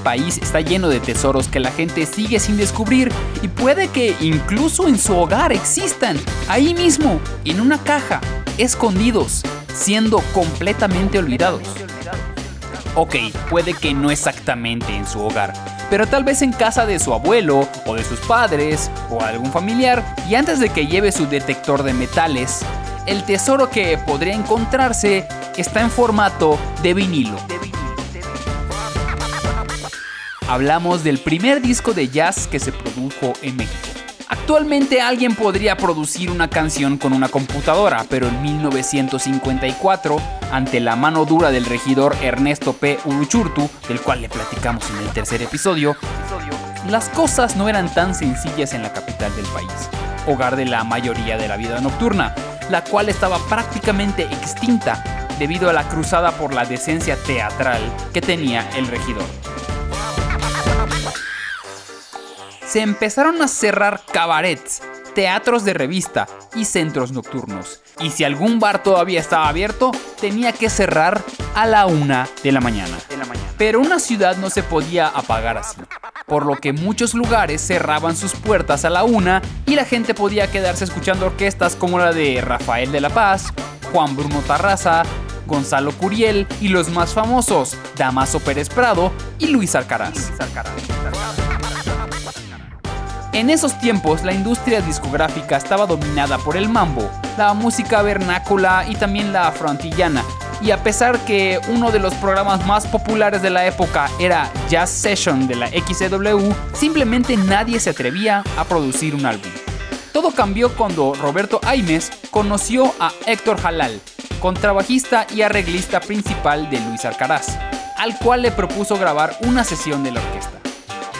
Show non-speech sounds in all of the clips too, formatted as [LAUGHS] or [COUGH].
País está lleno de tesoros que la gente sigue sin descubrir y puede que incluso en su hogar existan, ahí mismo, en una caja, escondidos, siendo completamente olvidados. Ok, puede que no exactamente en su hogar, pero tal vez en casa de su abuelo o de sus padres o algún familiar y antes de que lleve su detector de metales, el tesoro que podría encontrarse está en formato de vinilo. Hablamos del primer disco de jazz que se produjo en México. Actualmente alguien podría producir una canción con una computadora, pero en 1954, ante la mano dura del regidor Ernesto P. Uruchurtu, del cual le platicamos en el tercer episodio, las cosas no eran tan sencillas en la capital del país, hogar de la mayoría de la vida nocturna, la cual estaba prácticamente extinta debido a la cruzada por la decencia teatral que tenía el regidor. Se empezaron a cerrar cabarets, teatros de revista y centros nocturnos. Y si algún bar todavía estaba abierto, tenía que cerrar a la una de la mañana. Pero una ciudad no se podía apagar así, por lo que muchos lugares cerraban sus puertas a la una y la gente podía quedarse escuchando orquestas como la de Rafael de la Paz, Juan Bruno Tarraza, Gonzalo Curiel y los más famosos, Damaso Pérez Prado y Luis Alcaraz. En esos tiempos, la industria discográfica estaba dominada por el mambo, la música vernácula y también la afroantillana. Y a pesar que uno de los programas más populares de la época era Jazz Session de la XCW, simplemente nadie se atrevía a producir un álbum. Todo cambió cuando Roberto Aimes conoció a Héctor Halal, contrabajista y arreglista principal de Luis Alcaraz, al cual le propuso grabar una sesión de la orquesta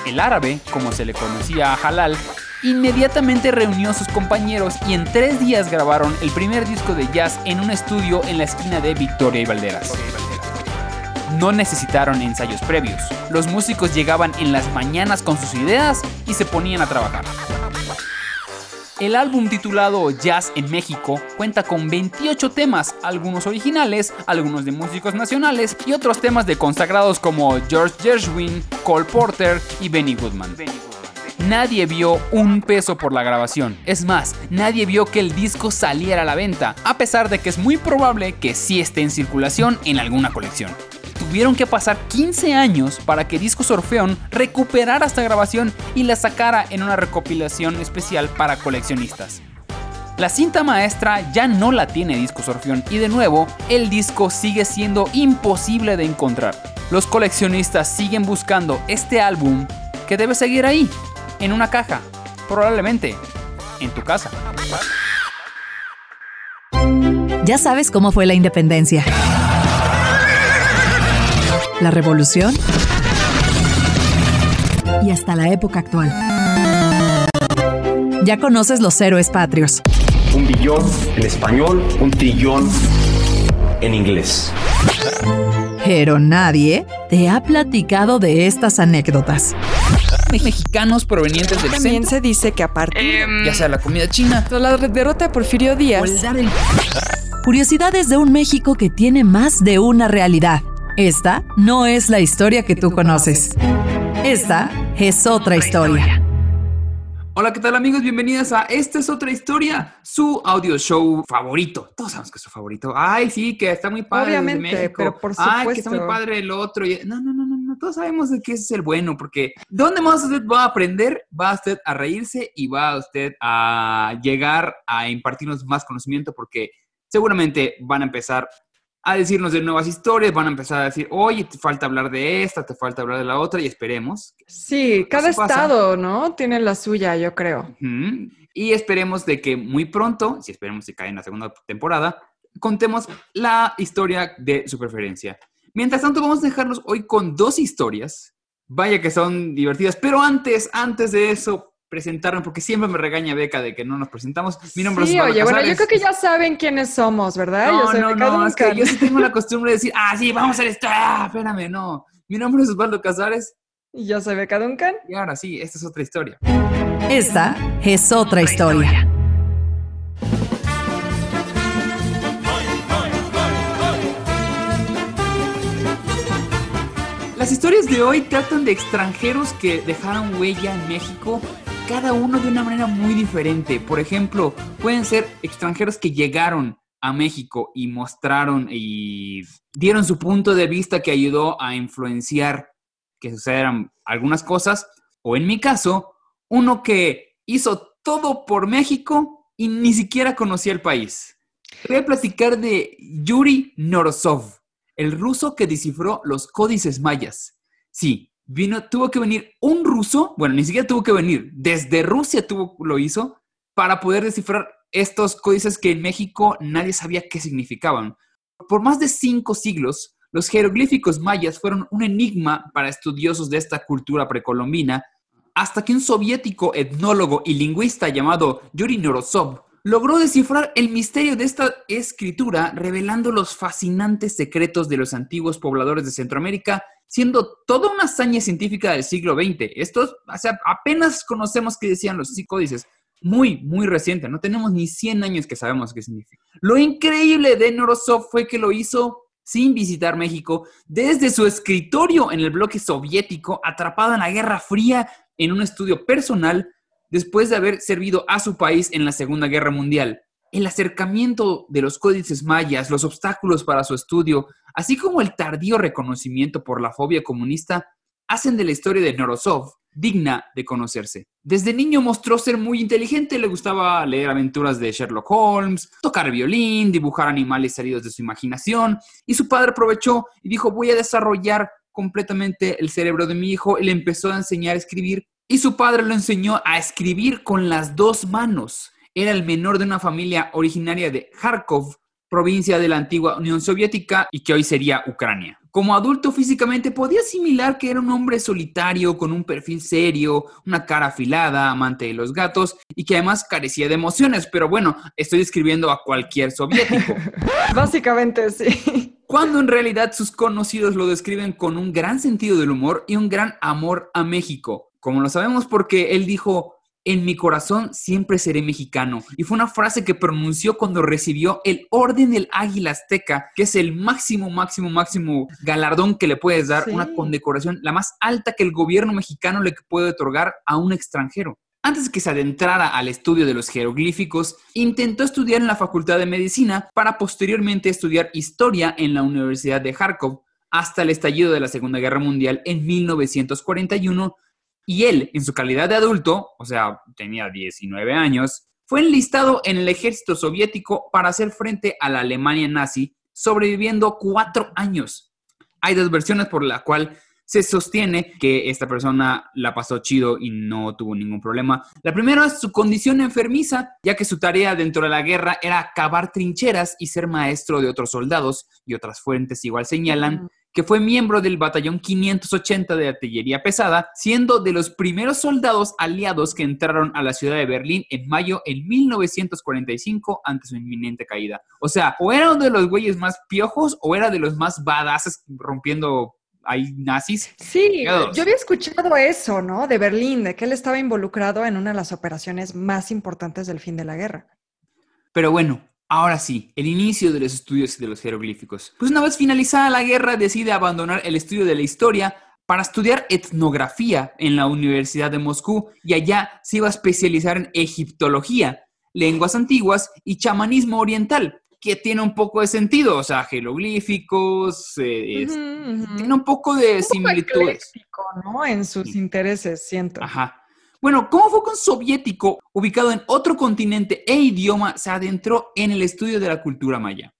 el árabe, como se le conocía a Halal, inmediatamente reunió a sus compañeros y en tres días grabaron el primer disco de jazz en un estudio en la esquina de Victoria y Valderas. No necesitaron ensayos previos. Los músicos llegaban en las mañanas con sus ideas y se ponían a trabajar. El álbum titulado Jazz en México cuenta con 28 temas, algunos originales, algunos de músicos nacionales y otros temas de consagrados como George Gershwin, Cole Porter y Benny Goodman. Nadie vio un peso por la grabación. Es más, nadie vio que el disco saliera a la venta, a pesar de que es muy probable que sí esté en circulación en alguna colección tuvieron que pasar 15 años para que Discos Orfeón recuperara esta grabación y la sacara en una recopilación especial para coleccionistas. La cinta maestra ya no la tiene Discos Orfeón y de nuevo, el disco sigue siendo imposible de encontrar. Los coleccionistas siguen buscando este álbum que debe seguir ahí, en una caja, probablemente en tu casa. Ya sabes cómo fue la independencia la revolución y hasta la época actual. Ya conoces los héroes patrios. Un billón en español, un trillón en inglés. Pero nadie te ha platicado de estas anécdotas. Mexicanos provenientes del También se dice que aparte, em, ya sea la comida china, la derrota de Porfirio Díaz, curiosidades de un México que tiene más de una realidad esta no es la historia que tú conoces. Esta es otra historia. Hola, ¿qué tal amigos? Bienvenidas a Esta es otra historia, su audio show favorito. Todos sabemos que es su favorito. Ay, sí, que está muy padre. Obviamente, pero por supuesto. Ay, que está muy padre el otro. No, no, no, no, no. Todos sabemos de que ese es el bueno, porque ¿dónde más usted va a aprender? Va usted a reírse y va usted a llegar a impartirnos más conocimiento, porque seguramente van a empezar a decirnos de nuevas historias, van a empezar a decir, oye, te falta hablar de esta, te falta hablar de la otra, y esperemos. Sí, cada estado, ¿no? Tiene la suya, yo creo. Y esperemos de que muy pronto, si esperemos que cae en la segunda temporada, contemos la historia de su preferencia. Mientras tanto, vamos a dejarnos hoy con dos historias. Vaya que son divertidas, pero antes, antes de eso, presentarme, porque siempre me regaña Beca de que no nos presentamos. Mi nombre sí, es oye, bueno, yo creo que ya saben quiénes somos, ¿verdad? No, yo no, no, es que yo sí tengo la [LAUGHS] costumbre de decir, ah, sí, vamos a hacer esto, ah, espérame, no. Mi nombre es Osvaldo Casares. Y yo soy Beca Duncan. Y ahora sí, esta es otra historia. Esta es otra historia. Las historias de hoy tratan de extranjeros que dejaron huella en México, cada uno de una manera muy diferente. Por ejemplo, pueden ser extranjeros que llegaron a México y mostraron y dieron su punto de vista que ayudó a influenciar que sucedieran algunas cosas, o en mi caso, uno que hizo todo por México y ni siquiera conocía el país. Voy a platicar de Yuri Norosov, el ruso que descifró los códices mayas. Sí, vino, tuvo que venir un ruso, bueno, ni siquiera tuvo que venir, desde Rusia tuvo, lo hizo, para poder descifrar estos códices que en México nadie sabía qué significaban. Por más de cinco siglos, los jeroglíficos mayas fueron un enigma para estudiosos de esta cultura precolombina, hasta que un soviético etnólogo y lingüista llamado Yuri Norosov logró descifrar el misterio de esta escritura, revelando los fascinantes secretos de los antiguos pobladores de Centroamérica, siendo toda una hazaña científica del siglo XX. Estos, o sea, apenas conocemos qué decían los códices muy, muy reciente. No tenemos ni 100 años que sabemos qué significa. Lo increíble de Norosov fue que lo hizo sin visitar México, desde su escritorio en el bloque soviético, atrapado en la Guerra Fría, en un estudio personal, después de haber servido a su país en la Segunda Guerra Mundial. El acercamiento de los códices mayas, los obstáculos para su estudio, así como el tardío reconocimiento por la fobia comunista, hacen de la historia de Norosov digna de conocerse. Desde niño mostró ser muy inteligente, le gustaba leer aventuras de Sherlock Holmes, tocar violín, dibujar animales salidos de su imaginación, y su padre aprovechó y dijo, voy a desarrollar completamente el cerebro de mi hijo, y le empezó a enseñar a escribir, y su padre lo enseñó a escribir con las dos manos. Era el menor de una familia originaria de Kharkov, provincia de la antigua Unión Soviética y que hoy sería Ucrania. Como adulto físicamente podía asimilar que era un hombre solitario, con un perfil serio, una cara afilada, amante de los gatos y que además carecía de emociones, pero bueno, estoy describiendo a cualquier soviético. [LAUGHS] Básicamente sí. Cuando en realidad sus conocidos lo describen con un gran sentido del humor y un gran amor a México. Como lo sabemos porque él dijo, en mi corazón siempre seré mexicano. Y fue una frase que pronunció cuando recibió el Orden del Águila Azteca, que es el máximo, máximo, máximo galardón que le puedes dar, una condecoración, la más alta que el gobierno mexicano le puede otorgar a un extranjero. Antes de que se adentrara al estudio de los jeroglíficos, intentó estudiar en la Facultad de Medicina para posteriormente estudiar historia en la Universidad de Kharkov hasta el estallido de la Segunda Guerra Mundial en 1941 y él, en su calidad de adulto, o sea, tenía 19 años, fue enlistado en el ejército soviético para hacer frente a la Alemania nazi, sobreviviendo cuatro años. Hay dos versiones por la cual se sostiene que esta persona la pasó chido y no tuvo ningún problema. La primera es su condición enfermiza, ya que su tarea dentro de la guerra era cavar trincheras y ser maestro de otros soldados, y otras fuentes igual señalan que fue miembro del batallón 580 de artillería pesada, siendo de los primeros soldados aliados que entraron a la ciudad de Berlín en mayo en 1945 ante su inminente caída. O sea, o era uno de los güeyes más piojos o era de los más badasses rompiendo ahí nazis. Sí, yo había escuchado eso, ¿no? De Berlín, de que él estaba involucrado en una de las operaciones más importantes del fin de la guerra. Pero bueno, Ahora sí, el inicio de los estudios de los jeroglíficos. Pues una vez finalizada la guerra decide abandonar el estudio de la historia para estudiar etnografía en la Universidad de Moscú y allá se iba a especializar en egiptología, lenguas antiguas y chamanismo oriental, que tiene un poco de sentido, o sea, jeroglíficos, eh, tiene un poco de similitudes. ¿no? En sus intereses, siento. Ajá. Bueno, ¿cómo fue con soviético, ubicado en otro continente e idioma, se adentró en el estudio de la cultura maya?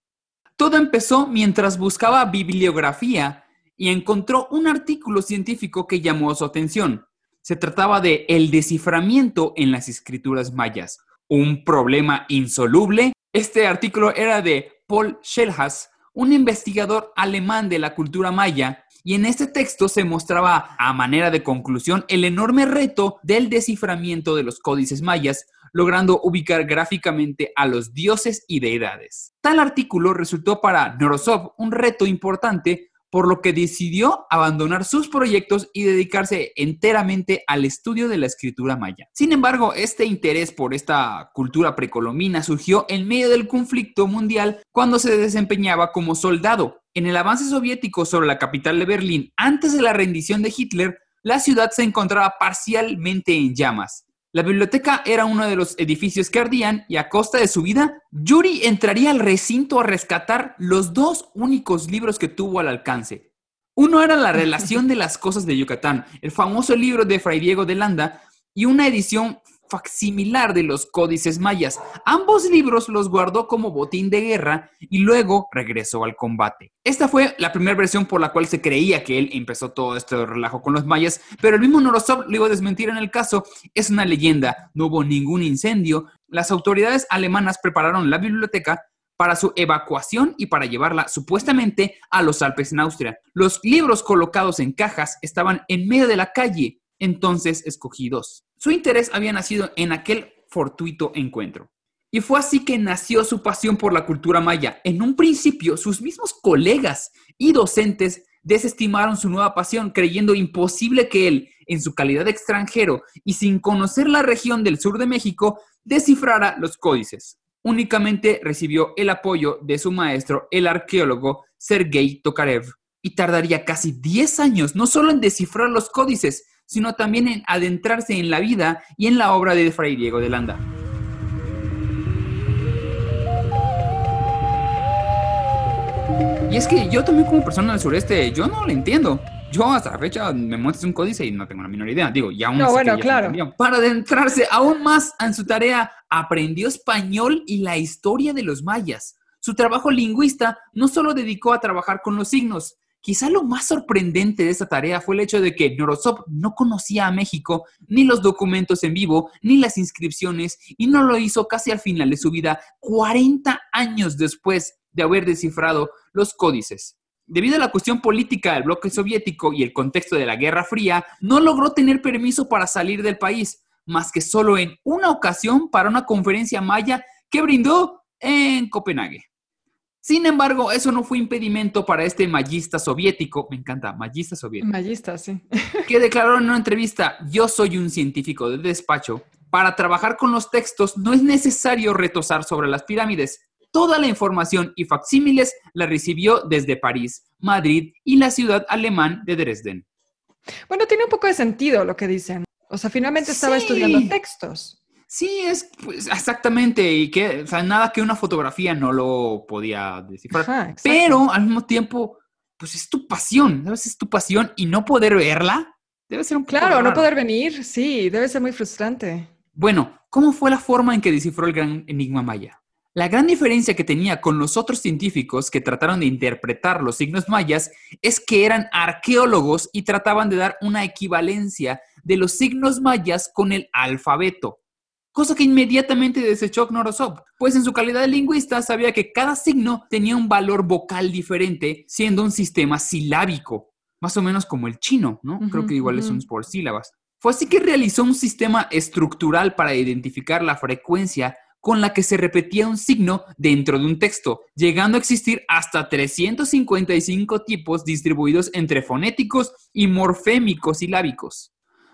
Todo empezó mientras buscaba bibliografía y encontró un artículo científico que llamó su atención. Se trataba de el desciframiento en las escrituras mayas, un problema insoluble. Este artículo era de Paul Schellhas, un investigador alemán de la cultura maya y en este texto se mostraba a manera de conclusión el enorme reto del desciframiento de los códices mayas, logrando ubicar gráficamente a los dioses y deidades. Tal artículo resultó para Norosov un reto importante por lo que decidió abandonar sus proyectos y dedicarse enteramente al estudio de la escritura maya. Sin embargo, este interés por esta cultura precolombina surgió en medio del conflicto mundial cuando se desempeñaba como soldado. En el avance soviético sobre la capital de Berlín antes de la rendición de Hitler, la ciudad se encontraba parcialmente en llamas. La biblioteca era uno de los edificios que ardían y a costa de su vida, Yuri entraría al recinto a rescatar los dos únicos libros que tuvo al alcance. Uno era La relación de las cosas de Yucatán, el famoso libro de Fray Diego de Landa, y una edición facsimilar de los códices mayas. Ambos libros los guardó como botín de guerra y luego regresó al combate. Esta fue la primera versión por la cual se creía que él empezó todo este relajo con los mayas, pero el mismo Norosov lo iba a desmentir en el caso. Es una leyenda, no hubo ningún incendio. Las autoridades alemanas prepararon la biblioteca para su evacuación y para llevarla supuestamente a los Alpes en Austria. Los libros colocados en cajas estaban en medio de la calle, entonces escogí dos. Su interés había nacido en aquel fortuito encuentro. Y fue así que nació su pasión por la cultura maya. En un principio, sus mismos colegas y docentes desestimaron su nueva pasión, creyendo imposible que él, en su calidad de extranjero y sin conocer la región del sur de México, descifrara los códices. Únicamente recibió el apoyo de su maestro, el arqueólogo Sergei Tokarev, y tardaría casi 10 años no solo en descifrar los códices, sino también en adentrarse en la vida y en la obra de Fray Diego de Landa. Y es que yo también como persona del sureste, yo no lo entiendo. Yo hasta la fecha me muestro un códice y no tengo la menor idea. Digo, ya aún No, bueno, claro. Para adentrarse aún más en su tarea, aprendió español y la historia de los mayas. Su trabajo lingüista no solo dedicó a trabajar con los signos, Quizá lo más sorprendente de esta tarea fue el hecho de que Norosov no conocía a México, ni los documentos en vivo, ni las inscripciones, y no lo hizo casi al final de su vida, 40 años después de haber descifrado los códices. Debido a la cuestión política del bloque soviético y el contexto de la Guerra Fría, no logró tener permiso para salir del país, más que solo en una ocasión para una conferencia maya que brindó en Copenhague. Sin embargo, eso no fue impedimento para este magista soviético, me encanta, magista soviético. Magista, sí. [LAUGHS] que declaró en una entrevista, yo soy un científico de despacho, para trabajar con los textos no es necesario retosar sobre las pirámides. Toda la información y facsímiles la recibió desde París, Madrid y la ciudad alemán de Dresden. Bueno, tiene un poco de sentido lo que dicen. O sea, finalmente estaba estudiando textos. Sí, es pues, exactamente, y que, o sea, nada que una fotografía no lo podía descifrar. Pero al mismo tiempo, pues es tu pasión, ¿sabes? Es tu pasión y no poder verla debe ser un poco Claro, no poder venir, sí, debe ser muy frustrante. Bueno, ¿cómo fue la forma en que descifró el gran enigma maya? La gran diferencia que tenía con los otros científicos que trataron de interpretar los signos mayas es que eran arqueólogos y trataban de dar una equivalencia de los signos mayas con el alfabeto cosa que inmediatamente desechó Knorosov, pues en su calidad de lingüista sabía que cada signo tenía un valor vocal diferente, siendo un sistema silábico, más o menos como el chino, ¿no? Creo que igual es un por sílabas. Fue así que realizó un sistema estructural para identificar la frecuencia con la que se repetía un signo dentro de un texto, llegando a existir hasta 355 tipos distribuidos entre fonéticos y morfémicos silábicos.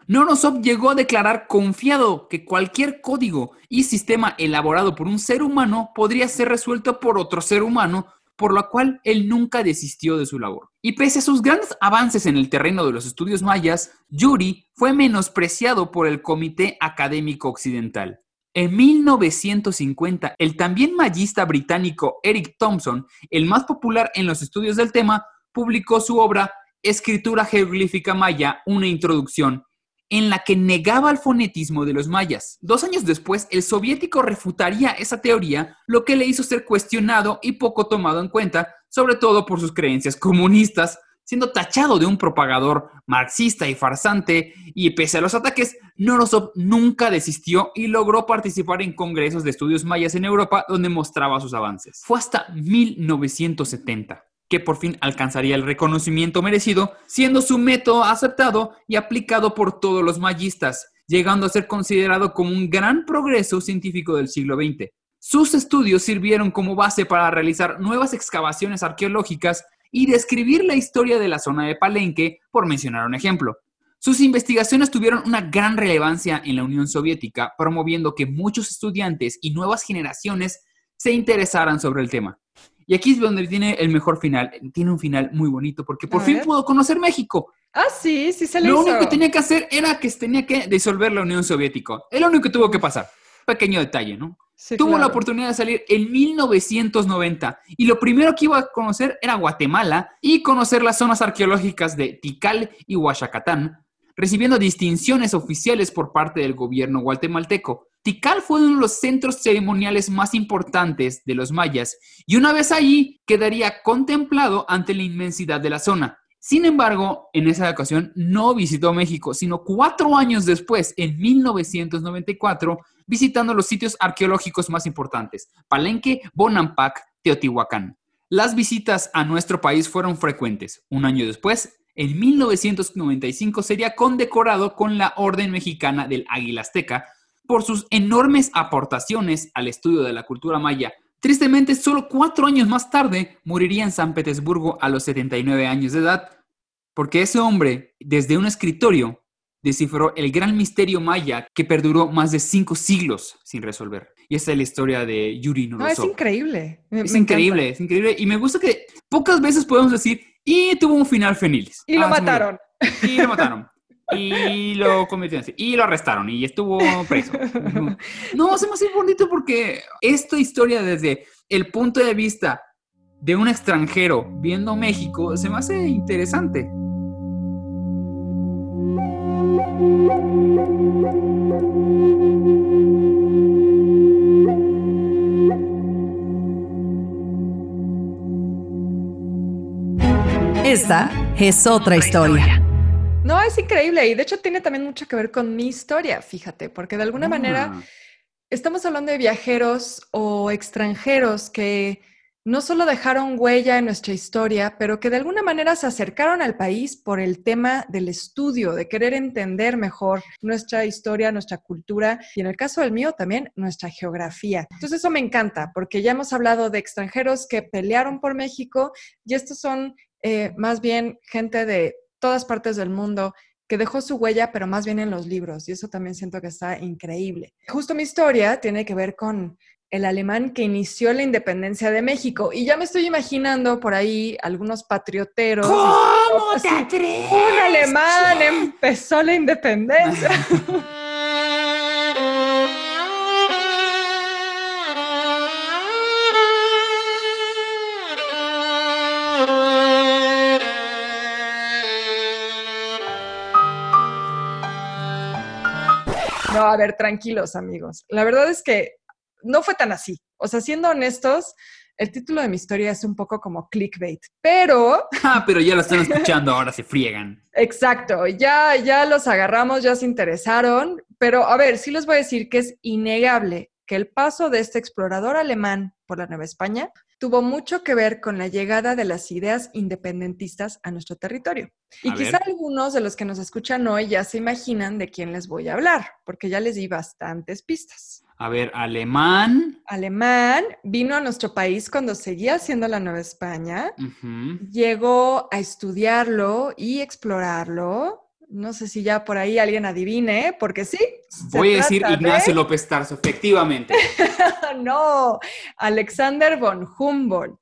Nonosov llegó a declarar confiado que cualquier código y sistema elaborado por un ser humano podría ser resuelto por otro ser humano, por lo cual él nunca desistió de su labor. Y pese a sus grandes avances en el terreno de los estudios mayas, Yuri fue menospreciado por el Comité Académico Occidental. En 1950, el también mayista británico Eric Thompson, el más popular en los estudios del tema, publicó su obra Escritura Jeroglífica Maya, una introducción, en la que negaba el fonetismo de los mayas. Dos años después, el soviético refutaría esa teoría, lo que le hizo ser cuestionado y poco tomado en cuenta, sobre todo por sus creencias comunistas, siendo tachado de un propagador marxista y farsante, y pese a los ataques, Norosov nunca desistió y logró participar en congresos de estudios mayas en Europa donde mostraba sus avances. Fue hasta 1970 que por fin alcanzaría el reconocimiento merecido, siendo su método aceptado y aplicado por todos los mayistas, llegando a ser considerado como un gran progreso científico del siglo XX. Sus estudios sirvieron como base para realizar nuevas excavaciones arqueológicas y describir la historia de la zona de Palenque, por mencionar un ejemplo. Sus investigaciones tuvieron una gran relevancia en la Unión Soviética, promoviendo que muchos estudiantes y nuevas generaciones se interesaran sobre el tema. Y aquí es donde tiene el mejor final. Tiene un final muy bonito porque por fin pudo conocer México. Ah, sí, sí se le Lo único que tenía que hacer era que tenía que disolver la Unión Soviética. Es lo único que tuvo que pasar. Pequeño detalle, ¿no? Tuvo la oportunidad de salir en 1990 y lo primero que iba a conocer era Guatemala y conocer las zonas arqueológicas de Tikal y Huachacatán, recibiendo distinciones oficiales por parte del gobierno guatemalteco. Tikal fue uno de los centros ceremoniales más importantes de los mayas y una vez allí quedaría contemplado ante la inmensidad de la zona. Sin embargo, en esa ocasión no visitó México, sino cuatro años después, en 1994, visitando los sitios arqueológicos más importantes, Palenque, Bonampak, Teotihuacán. Las visitas a nuestro país fueron frecuentes. Un año después, en 1995, sería condecorado con la Orden Mexicana del Águila Azteca por sus enormes aportaciones al estudio de la cultura maya. Tristemente, solo cuatro años más tarde, moriría en San Petersburgo a los 79 años de edad, porque ese hombre, desde un escritorio, descifró el gran misterio maya que perduró más de cinco siglos sin resolver. Y esa es la historia de Yuri Norosov. No, es increíble. es increíble, es increíble. Y me gusta que pocas veces podemos decir, y tuvo un final feliz. Y lo ah, mataron. Y lo mataron. Y lo así. Y lo arrestaron y estuvo preso. No, se me hace bonito porque esta historia desde el punto de vista de un extranjero viendo México se me hace interesante. Esta es otra historia. No, es increíble y de hecho tiene también mucho que ver con mi historia, fíjate, porque de alguna manera ah. estamos hablando de viajeros o extranjeros que no solo dejaron huella en nuestra historia, pero que de alguna manera se acercaron al país por el tema del estudio, de querer entender mejor nuestra historia, nuestra cultura y en el caso del mío también nuestra geografía. Entonces eso me encanta porque ya hemos hablado de extranjeros que pelearon por México y estos son eh, más bien gente de todas partes del mundo que dejó su huella, pero más bien en los libros, y eso también siento que está increíble. Justo mi historia tiene que ver con el alemán que inició la independencia de México. Y ya me estoy imaginando por ahí algunos patrioteros. ¿Cómo te atreves? Un alemán empezó la independencia. [LAUGHS] a ver, tranquilos amigos. La verdad es que no fue tan así. O sea, siendo honestos, el título de mi historia es un poco como clickbait, pero... [LAUGHS] Ah, pero ya lo están escuchando, ahora se friegan. Exacto, ya, ya los agarramos, ya se interesaron, pero a ver, sí les voy a decir que es innegable que el paso de este explorador alemán por la Nueva España tuvo mucho que ver con la llegada de las ideas independentistas a nuestro territorio. Y quizá algunos de los que nos escuchan hoy ya se imaginan de quién les voy a hablar, porque ya les di bastantes pistas. A ver, alemán. Alemán vino a nuestro país cuando seguía siendo la Nueva España. Llegó a estudiarlo y explorarlo. No sé si ya por ahí alguien adivine, porque sí. Voy a decir Ignacio López Tarso, efectivamente. [LAUGHS] no, Alexander von Humboldt.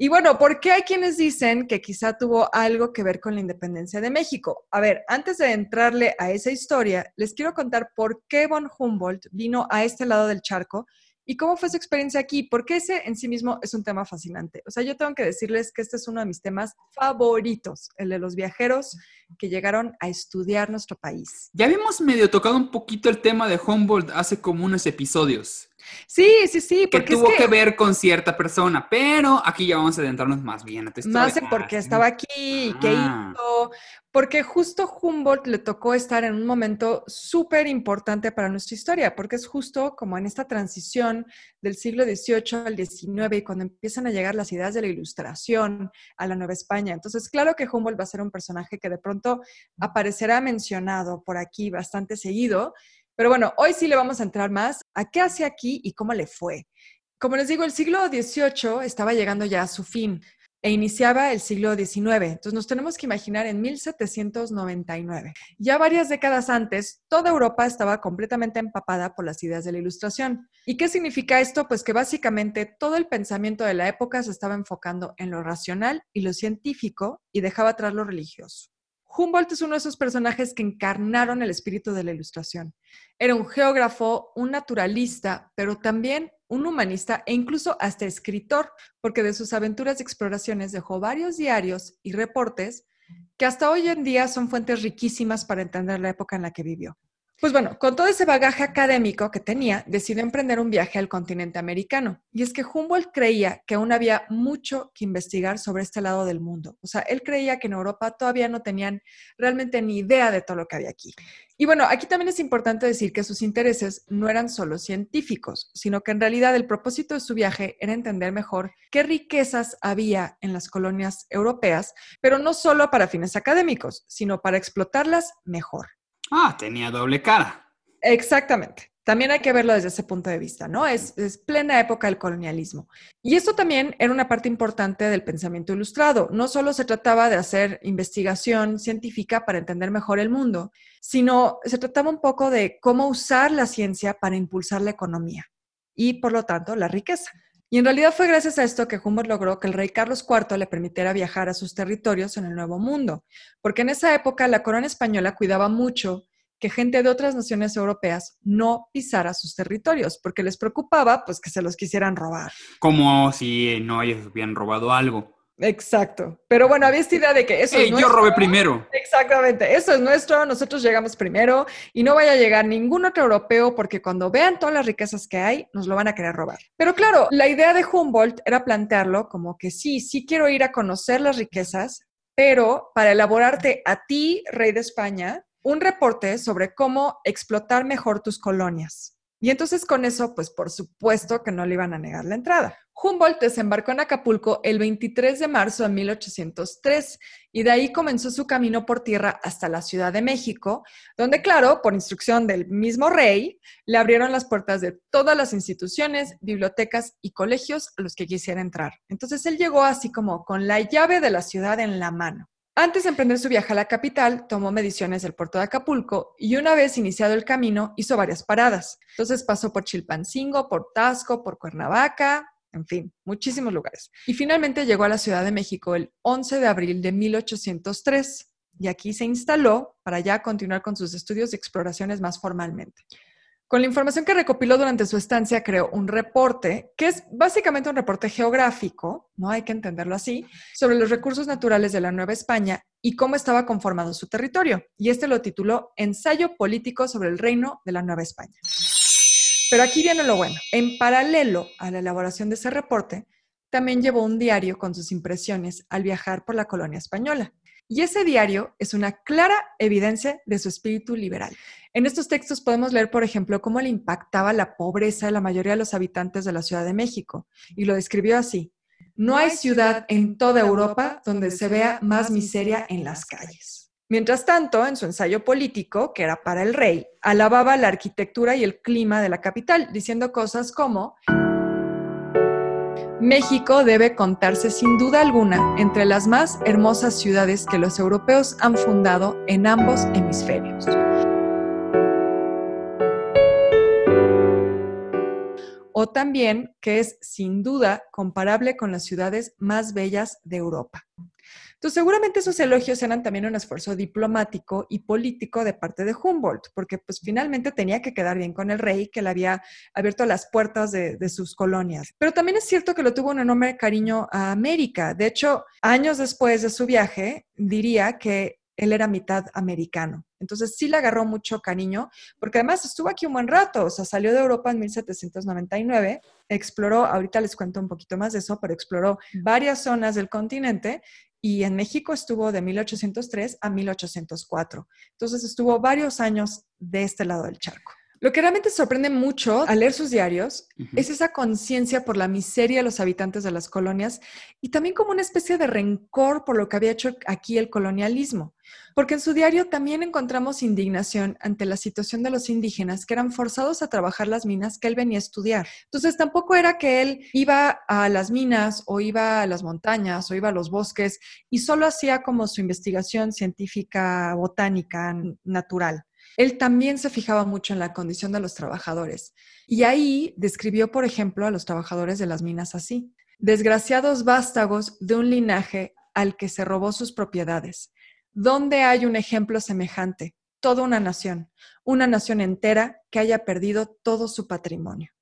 Y bueno, ¿por qué hay quienes dicen que quizá tuvo algo que ver con la independencia de México? A ver, antes de entrarle a esa historia, les quiero contar por qué von Humboldt vino a este lado del charco y cómo fue su experiencia aquí, porque ese en sí mismo es un tema fascinante. O sea, yo tengo que decirles que este es uno de mis temas favoritos, el de los viajeros que llegaron a estudiar nuestro país. Ya habíamos medio tocado un poquito el tema de Humboldt hace como unos episodios. Sí, sí, sí. Porque que tuvo que... ver con cierta persona, pero aquí ya vamos a adentrarnos más bien a tu Más en por qué estaba aquí, qué ah. hizo, porque justo Humboldt le tocó estar en un momento súper importante para nuestra historia, porque es justo como en esta transición del siglo XVIII al XIX y cuando empiezan a llegar las ideas de la ilustración a la Nueva España. Entonces, claro que Humboldt va a ser un personaje que de pronto aparecerá mencionado por aquí bastante seguido, pero bueno, hoy sí le vamos a entrar más a qué hace aquí y cómo le fue. Como les digo, el siglo XVIII estaba llegando ya a su fin. e iniciaba el siglo XIX. Entonces nos tenemos que imaginar en 1799. Ya varias décadas antes, toda Europa estaba completamente empapada por las ideas de la Ilustración. ¿Y qué significa esto? Pues que básicamente todo el pensamiento de la época se estaba enfocando en lo racional y lo científico y dejaba atrás lo religioso. Humboldt es uno de esos personajes que encarnaron el espíritu de la Ilustración. Era un geógrafo, un naturalista, pero también un humanista e incluso hasta escritor, porque de sus aventuras y exploraciones dejó varios diarios y reportes que hasta hoy en día son fuentes riquísimas para entender la época en la que vivió. Pues bueno, con todo ese bagaje académico que tenía, decidió emprender un viaje al continente americano. Y es que Humboldt creía que aún había mucho que investigar sobre este lado del mundo. O sea, él creía que en Europa todavía no tenían realmente ni idea de todo lo que había aquí. Y bueno, aquí también es importante decir que sus intereses no eran solo científicos, sino que en realidad el propósito de su viaje era entender mejor qué riquezas había en las colonias europeas, pero no solo para fines académicos, sino para explotarlas mejor. Ah, tenía doble cara. Exactamente. También hay que verlo desde ese punto de vista, ¿no? Es, plena época del colonialismo. Y esto también era una parte importante del pensamiento ilustrado. No solo se trataba de hacer investigación científica para entender mejor el mundo, sino se trataba un poco de cómo usar la ciencia para impulsar la economía y, por lo tanto, la riqueza. Y en realidad fue gracias a esto que Humboldt logró que el rey Carlos IV le permitiera viajar a sus territorios en el Nuevo Mundo, porque en esa época la corona española cuidaba mucho que gente de otras naciones europeas no pisara sus territorios, porque les preocupaba pues que se los quisieran robar. Como si no ellos hubieran robado algo. Exacto. Pero bueno, había esta idea de que eso es nuestro. yo robé primero. Exactamente. Eso es nuestro, nosotros llegamos primero y no vaya a llegar ningún otro europeo porque cuando vean todas las riquezas que hay, nos lo van a querer robar. Pero claro, la idea de Humboldt era plantearlo como que sí, sí quiero ir a conocer las riquezas, pero para elaborarte a ti, rey de España, un reporte sobre cómo explotar mejor tus colonias. Y entonces con eso, pues por supuesto que no le iban a negar la entrada. Humboldt desembarcó en Acapulco el 23 de marzo de 1803 y de ahí comenzó su camino por tierra hasta la Ciudad de México, donde, claro, por instrucción del mismo rey, le abrieron las puertas de todas las instituciones, bibliotecas y colegios a los que quisiera entrar. Entonces él llegó así como con la llave de la ciudad en la mano. Antes de emprender su viaje a la capital, tomó mediciones del puerto de Acapulco y una vez iniciado el camino, hizo varias paradas. Entonces pasó por Chilpancingo, por Tasco, por Cuernavaca, en fin, muchísimos lugares. Y finalmente llegó a la Ciudad de México el 11 de abril de 1803 y aquí se instaló para ya continuar con sus estudios y exploraciones más formalmente. Con la información que recopiló durante su estancia, creó un reporte, que es básicamente un reporte geográfico, no hay que entenderlo así, sobre los recursos naturales de la Nueva España y cómo estaba conformado su territorio. Y este lo tituló Ensayo político sobre el reino de la Nueva España. Pero aquí viene lo bueno. En paralelo a la elaboración de ese reporte, también llevó un diario con sus impresiones al viajar por la colonia española. Y ese diario es una clara evidencia de su espíritu liberal. En estos textos podemos leer, por ejemplo, cómo le impactaba la pobreza de la mayoría de los habitantes de la Ciudad de México. Y lo describió así. No hay ciudad en toda Europa donde se vea más miseria en las calles. Mientras tanto, en su ensayo político, que era para el rey, alababa la arquitectura y el clima de la capital, diciendo cosas como... México debe contarse sin duda alguna entre las más hermosas ciudades que los europeos han fundado en ambos hemisferios. O también que es sin duda comparable con las ciudades más bellas de Europa. Entonces, seguramente esos elogios eran también un esfuerzo diplomático y político de parte de Humboldt, porque pues finalmente tenía que quedar bien con el rey que le había abierto las puertas de, de sus colonias. Pero también es cierto que lo tuvo un enorme cariño a América. De hecho, años después de su viaje, diría que él era mitad americano. Entonces sí le agarró mucho cariño, porque además estuvo aquí un buen rato, o sea, salió de Europa en 1799, exploró, ahorita les cuento un poquito más de eso, pero exploró varias zonas del continente y en México estuvo de 1803 a 1804. Entonces estuvo varios años de este lado del charco. Lo que realmente sorprende mucho al leer sus diarios es esa conciencia por la miseria de los habitantes de las colonias y también como una especie de rencor por lo que había hecho aquí el colonialismo. Porque en su diario también encontramos indignación ante la situación de los indígenas que eran forzados a trabajar las minas que él venía a estudiar. Entonces tampoco era que él iba a las minas o iba a las montañas o iba a los bosques y solo hacía como su investigación científica, botánica, natural él también se fijaba mucho en la condición de los trabajadores. Y ahí describió, por ejemplo, a los trabajadores de las minas así, desgraciados vástagos de un linaje al que se robó sus propiedades. ¿Dónde hay un ejemplo semejante? Toda una nación, una nación entera que haya perdido todo su patrimonio.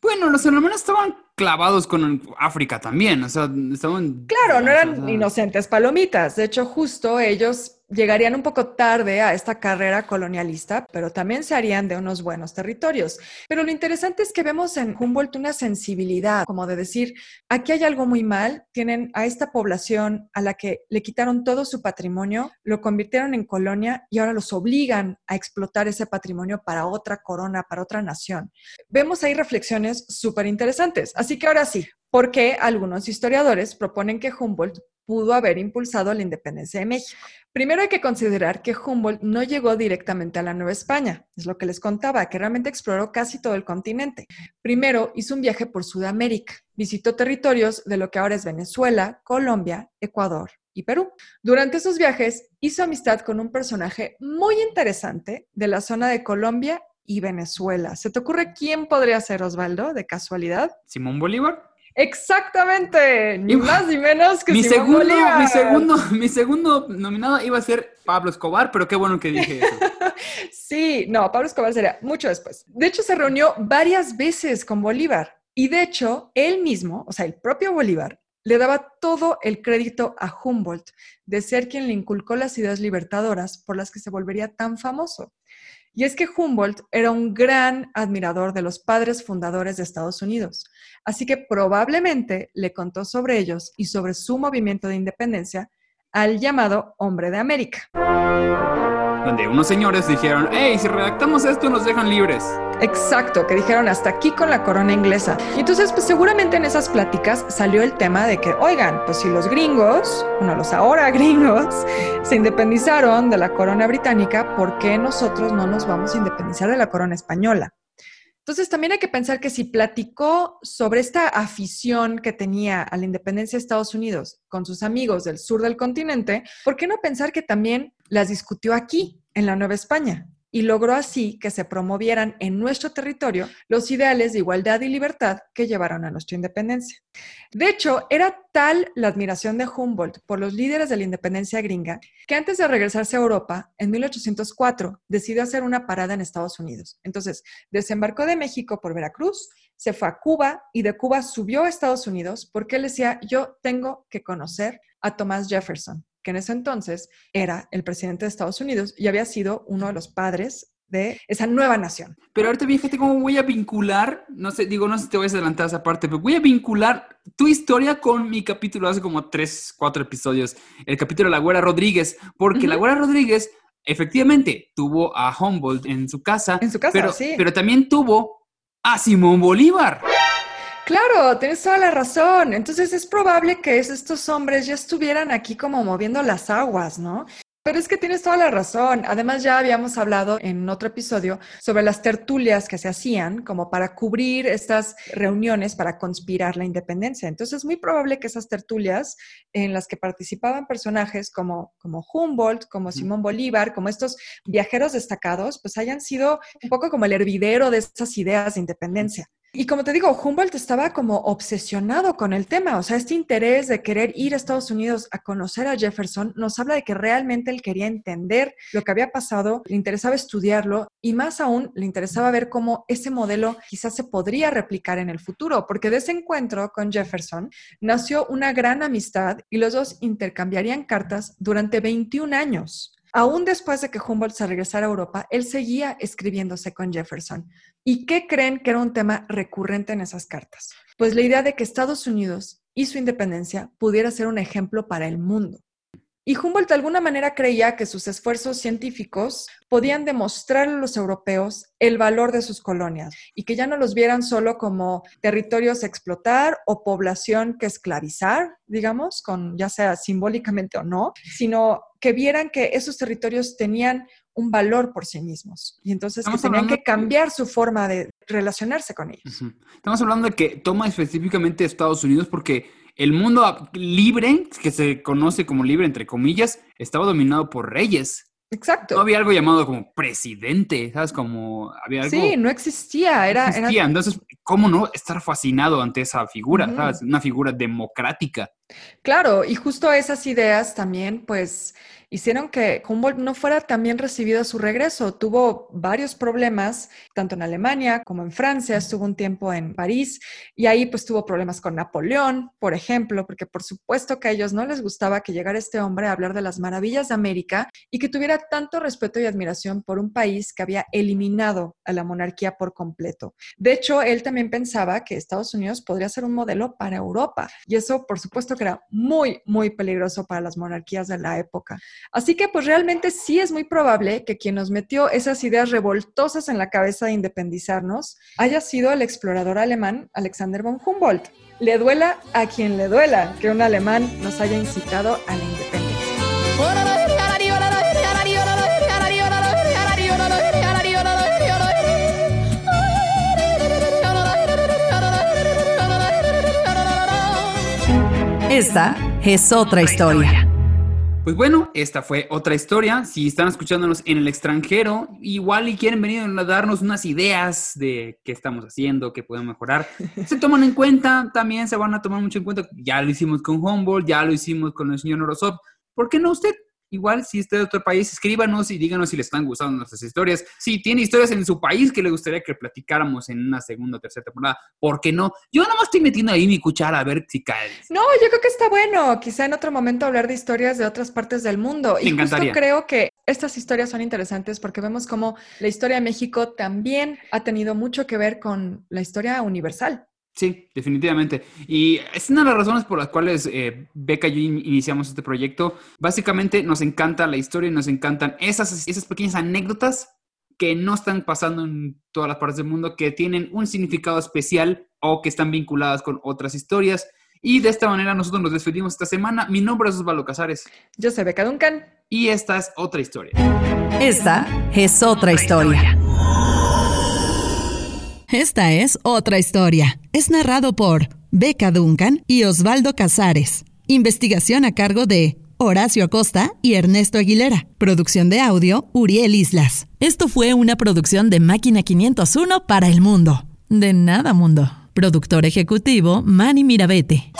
Bueno, los hermanos estaban clavados con África también, o sea, estaban... Claro, no eran inocentes palomitas, de hecho justo ellos llegarían un poco tarde a esta carrera colonialista, pero también se harían de unos buenos territorios. Pero lo interesante es que vemos en Humboldt una sensibilidad, como de decir, aquí hay algo muy mal, tienen a esta población a la que le quitaron todo su patrimonio, lo convirtieron en colonia y ahora los obligan a explotar ese patrimonio para otra corona, para otra nación. Vemos ahí reflexiones súper interesantes. Así que ahora sí, ¿por qué algunos historiadores proponen que Humboldt pudo haber impulsado la independencia de México. Primero hay que considerar que Humboldt no llegó directamente a la Nueva España, es lo que les contaba, que realmente exploró casi todo el continente. Primero hizo un viaje por Sudamérica, visitó territorios de lo que ahora es Venezuela, Colombia, Ecuador y Perú. Durante esos viajes hizo amistad con un personaje muy interesante de la zona de Colombia y Venezuela. ¿Se te ocurre quién podría ser Osvaldo, de casualidad? Simón Bolívar. Exactamente, ni más ni menos que mi segundo, mi segundo, mi segundo nominado iba a ser Pablo Escobar, pero qué bueno que dije eso. [LAUGHS] sí, no, Pablo Escobar sería mucho después. De hecho, se reunió varias veces con Bolívar y de hecho, él mismo, o sea, el propio Bolívar, le daba todo el crédito a Humboldt de ser quien le inculcó las ideas libertadoras por las que se volvería tan famoso. Y es que Humboldt era un gran admirador de los padres fundadores de Estados Unidos, así que probablemente le contó sobre ellos y sobre su movimiento de independencia al llamado Hombre de América donde unos señores dijeron, hey, si redactamos esto nos dejan libres. Exacto, que dijeron hasta aquí con la corona inglesa. Y entonces, pues seguramente en esas pláticas salió el tema de que, oigan, pues si los gringos, bueno, los ahora [LAUGHS] gringos, se independizaron de la corona británica, ¿por qué nosotros no nos vamos a independizar de la corona española? Entonces también hay que pensar que si platicó sobre esta afición que tenía a la independencia de Estados Unidos con sus amigos del sur del continente, ¿por qué no pensar que también las discutió aquí, en la Nueva España? Y logró así que se promovieran en nuestro territorio los ideales de igualdad y libertad que llevaron a nuestra independencia. De hecho, era tal la admiración de Humboldt por los líderes de la independencia gringa que antes de regresarse a Europa, en 1804, decidió hacer una parada en Estados Unidos. Entonces, desembarcó de México por Veracruz, se fue a Cuba y de Cuba subió a Estados Unidos porque él decía, yo tengo que conocer a Thomas Jefferson que en ese entonces era el presidente de Estados Unidos y había sido uno de los padres de esa nueva nación. Pero ahorita fíjate cómo voy a vincular, no sé, digo, no sé si te voy a adelantar esa parte, pero voy a vincular tu historia con mi capítulo hace como tres, cuatro episodios, el capítulo de la Güera Rodríguez, porque la Güera Rodríguez efectivamente tuvo a Humboldt en su casa. En su casa, pero, sí. Pero también tuvo a Simón Bolívar. Claro, tienes toda la razón. Entonces es probable que estos hombres ya estuvieran aquí como moviendo las aguas, ¿no? Pero es que tienes toda la razón. Además, ya habíamos hablado en otro episodio sobre las tertulias que se hacían como para cubrir estas reuniones para conspirar la independencia. Entonces, es muy probable que esas tertulias en las que participaban personajes como, como Humboldt, como Simón Bolívar, como estos viajeros destacados, pues hayan sido un poco como el hervidero de esas ideas de independencia. Y como te digo, Humboldt estaba como obsesionado con el tema, o sea, este interés de querer ir a Estados Unidos a conocer a Jefferson nos habla de que realmente él quería entender lo que había pasado, le interesaba estudiarlo y más aún le interesaba ver cómo ese modelo quizás se podría replicar en el futuro, porque de ese encuentro con Jefferson nació una gran amistad y los dos intercambiarían cartas durante 21 años. Aún después de que Humboldt se regresara a Europa, él seguía escribiéndose con Jefferson. ¿Y qué creen que era un tema recurrente en esas cartas? Pues la idea de que Estados Unidos y su independencia pudiera ser un ejemplo para el mundo. Y Humboldt de alguna manera creía que sus esfuerzos científicos podían demostrar a los europeos el valor de sus colonias y que ya no los vieran solo como territorios a explotar o población que esclavizar, digamos, con ya sea simbólicamente o no, sino que vieran que esos territorios tenían un valor por sí mismos y entonces que tenían que cambiar su forma de relacionarse con ellos. Estamos hablando de que toma específicamente Estados Unidos porque el mundo libre, que se conoce como libre entre comillas, estaba dominado por reyes. Exacto. No había algo llamado como presidente, ¿sabes? Como había algo... Sí, no existía. Era, no existía. Entonces, ¿cómo no estar fascinado ante esa figura, ¿sabes? Una figura democrática. Claro, y justo esas ideas también, pues, hicieron que Humboldt no fuera tan bien recibido a su regreso. Tuvo varios problemas, tanto en Alemania como en Francia, estuvo un tiempo en París y ahí pues tuvo problemas con Napoleón, por ejemplo, porque por supuesto que a ellos no les gustaba que llegara este hombre a hablar de las maravillas de América y que tuviera tanto respeto y admiración por un país que había eliminado a la monarquía por completo. De hecho, él también pensaba que Estados Unidos podría ser un modelo para Europa y eso por supuesto que era muy, muy peligroso para las monarquías de la época. Así que pues realmente sí es muy probable que quien nos metió esas ideas revoltosas en la cabeza de independizarnos haya sido el explorador alemán Alexander von Humboldt. Le duela a quien le duela que un alemán nos haya incitado a la independencia. Esta es otra historia. Pues bueno, esta fue otra historia. Si están escuchándonos en el extranjero, igual y quieren venir a darnos unas ideas de qué estamos haciendo, qué podemos mejorar, [LAUGHS] se toman en cuenta, también se van a tomar mucho en cuenta. Ya lo hicimos con Humboldt, ya lo hicimos con el señor Norosov. ¿Por qué no usted? Igual, si usted de otro país, escríbanos y díganos si les están gustando nuestras historias. Si tiene historias en su país que le gustaría que platicáramos en una segunda o tercera temporada, ¿por qué no? Yo nada más estoy metiendo ahí mi cuchara a ver si cae. No, yo creo que está bueno. Quizá en otro momento hablar de historias de otras partes del mundo. Me y encantaría. creo que estas historias son interesantes porque vemos cómo la historia de México también ha tenido mucho que ver con la historia universal. Sí, definitivamente. Y es una de las razones por las cuales eh, Beca y yo iniciamos este proyecto. Básicamente nos encanta la historia y nos encantan esas, esas pequeñas anécdotas que no están pasando en todas las partes del mundo, que tienen un significado especial o que están vinculadas con otras historias. Y de esta manera nosotros nos despedimos esta semana. Mi nombre es Osvaldo Casares. Yo soy Beca Duncan. Y esta es otra historia. Esta es otra historia. Esta es otra historia. Es narrado por Beca Duncan y Osvaldo Casares. Investigación a cargo de Horacio Acosta y Ernesto Aguilera. Producción de audio, Uriel Islas. Esto fue una producción de Máquina 501 para el mundo. De nada, mundo. Productor ejecutivo, Manny Mirabete.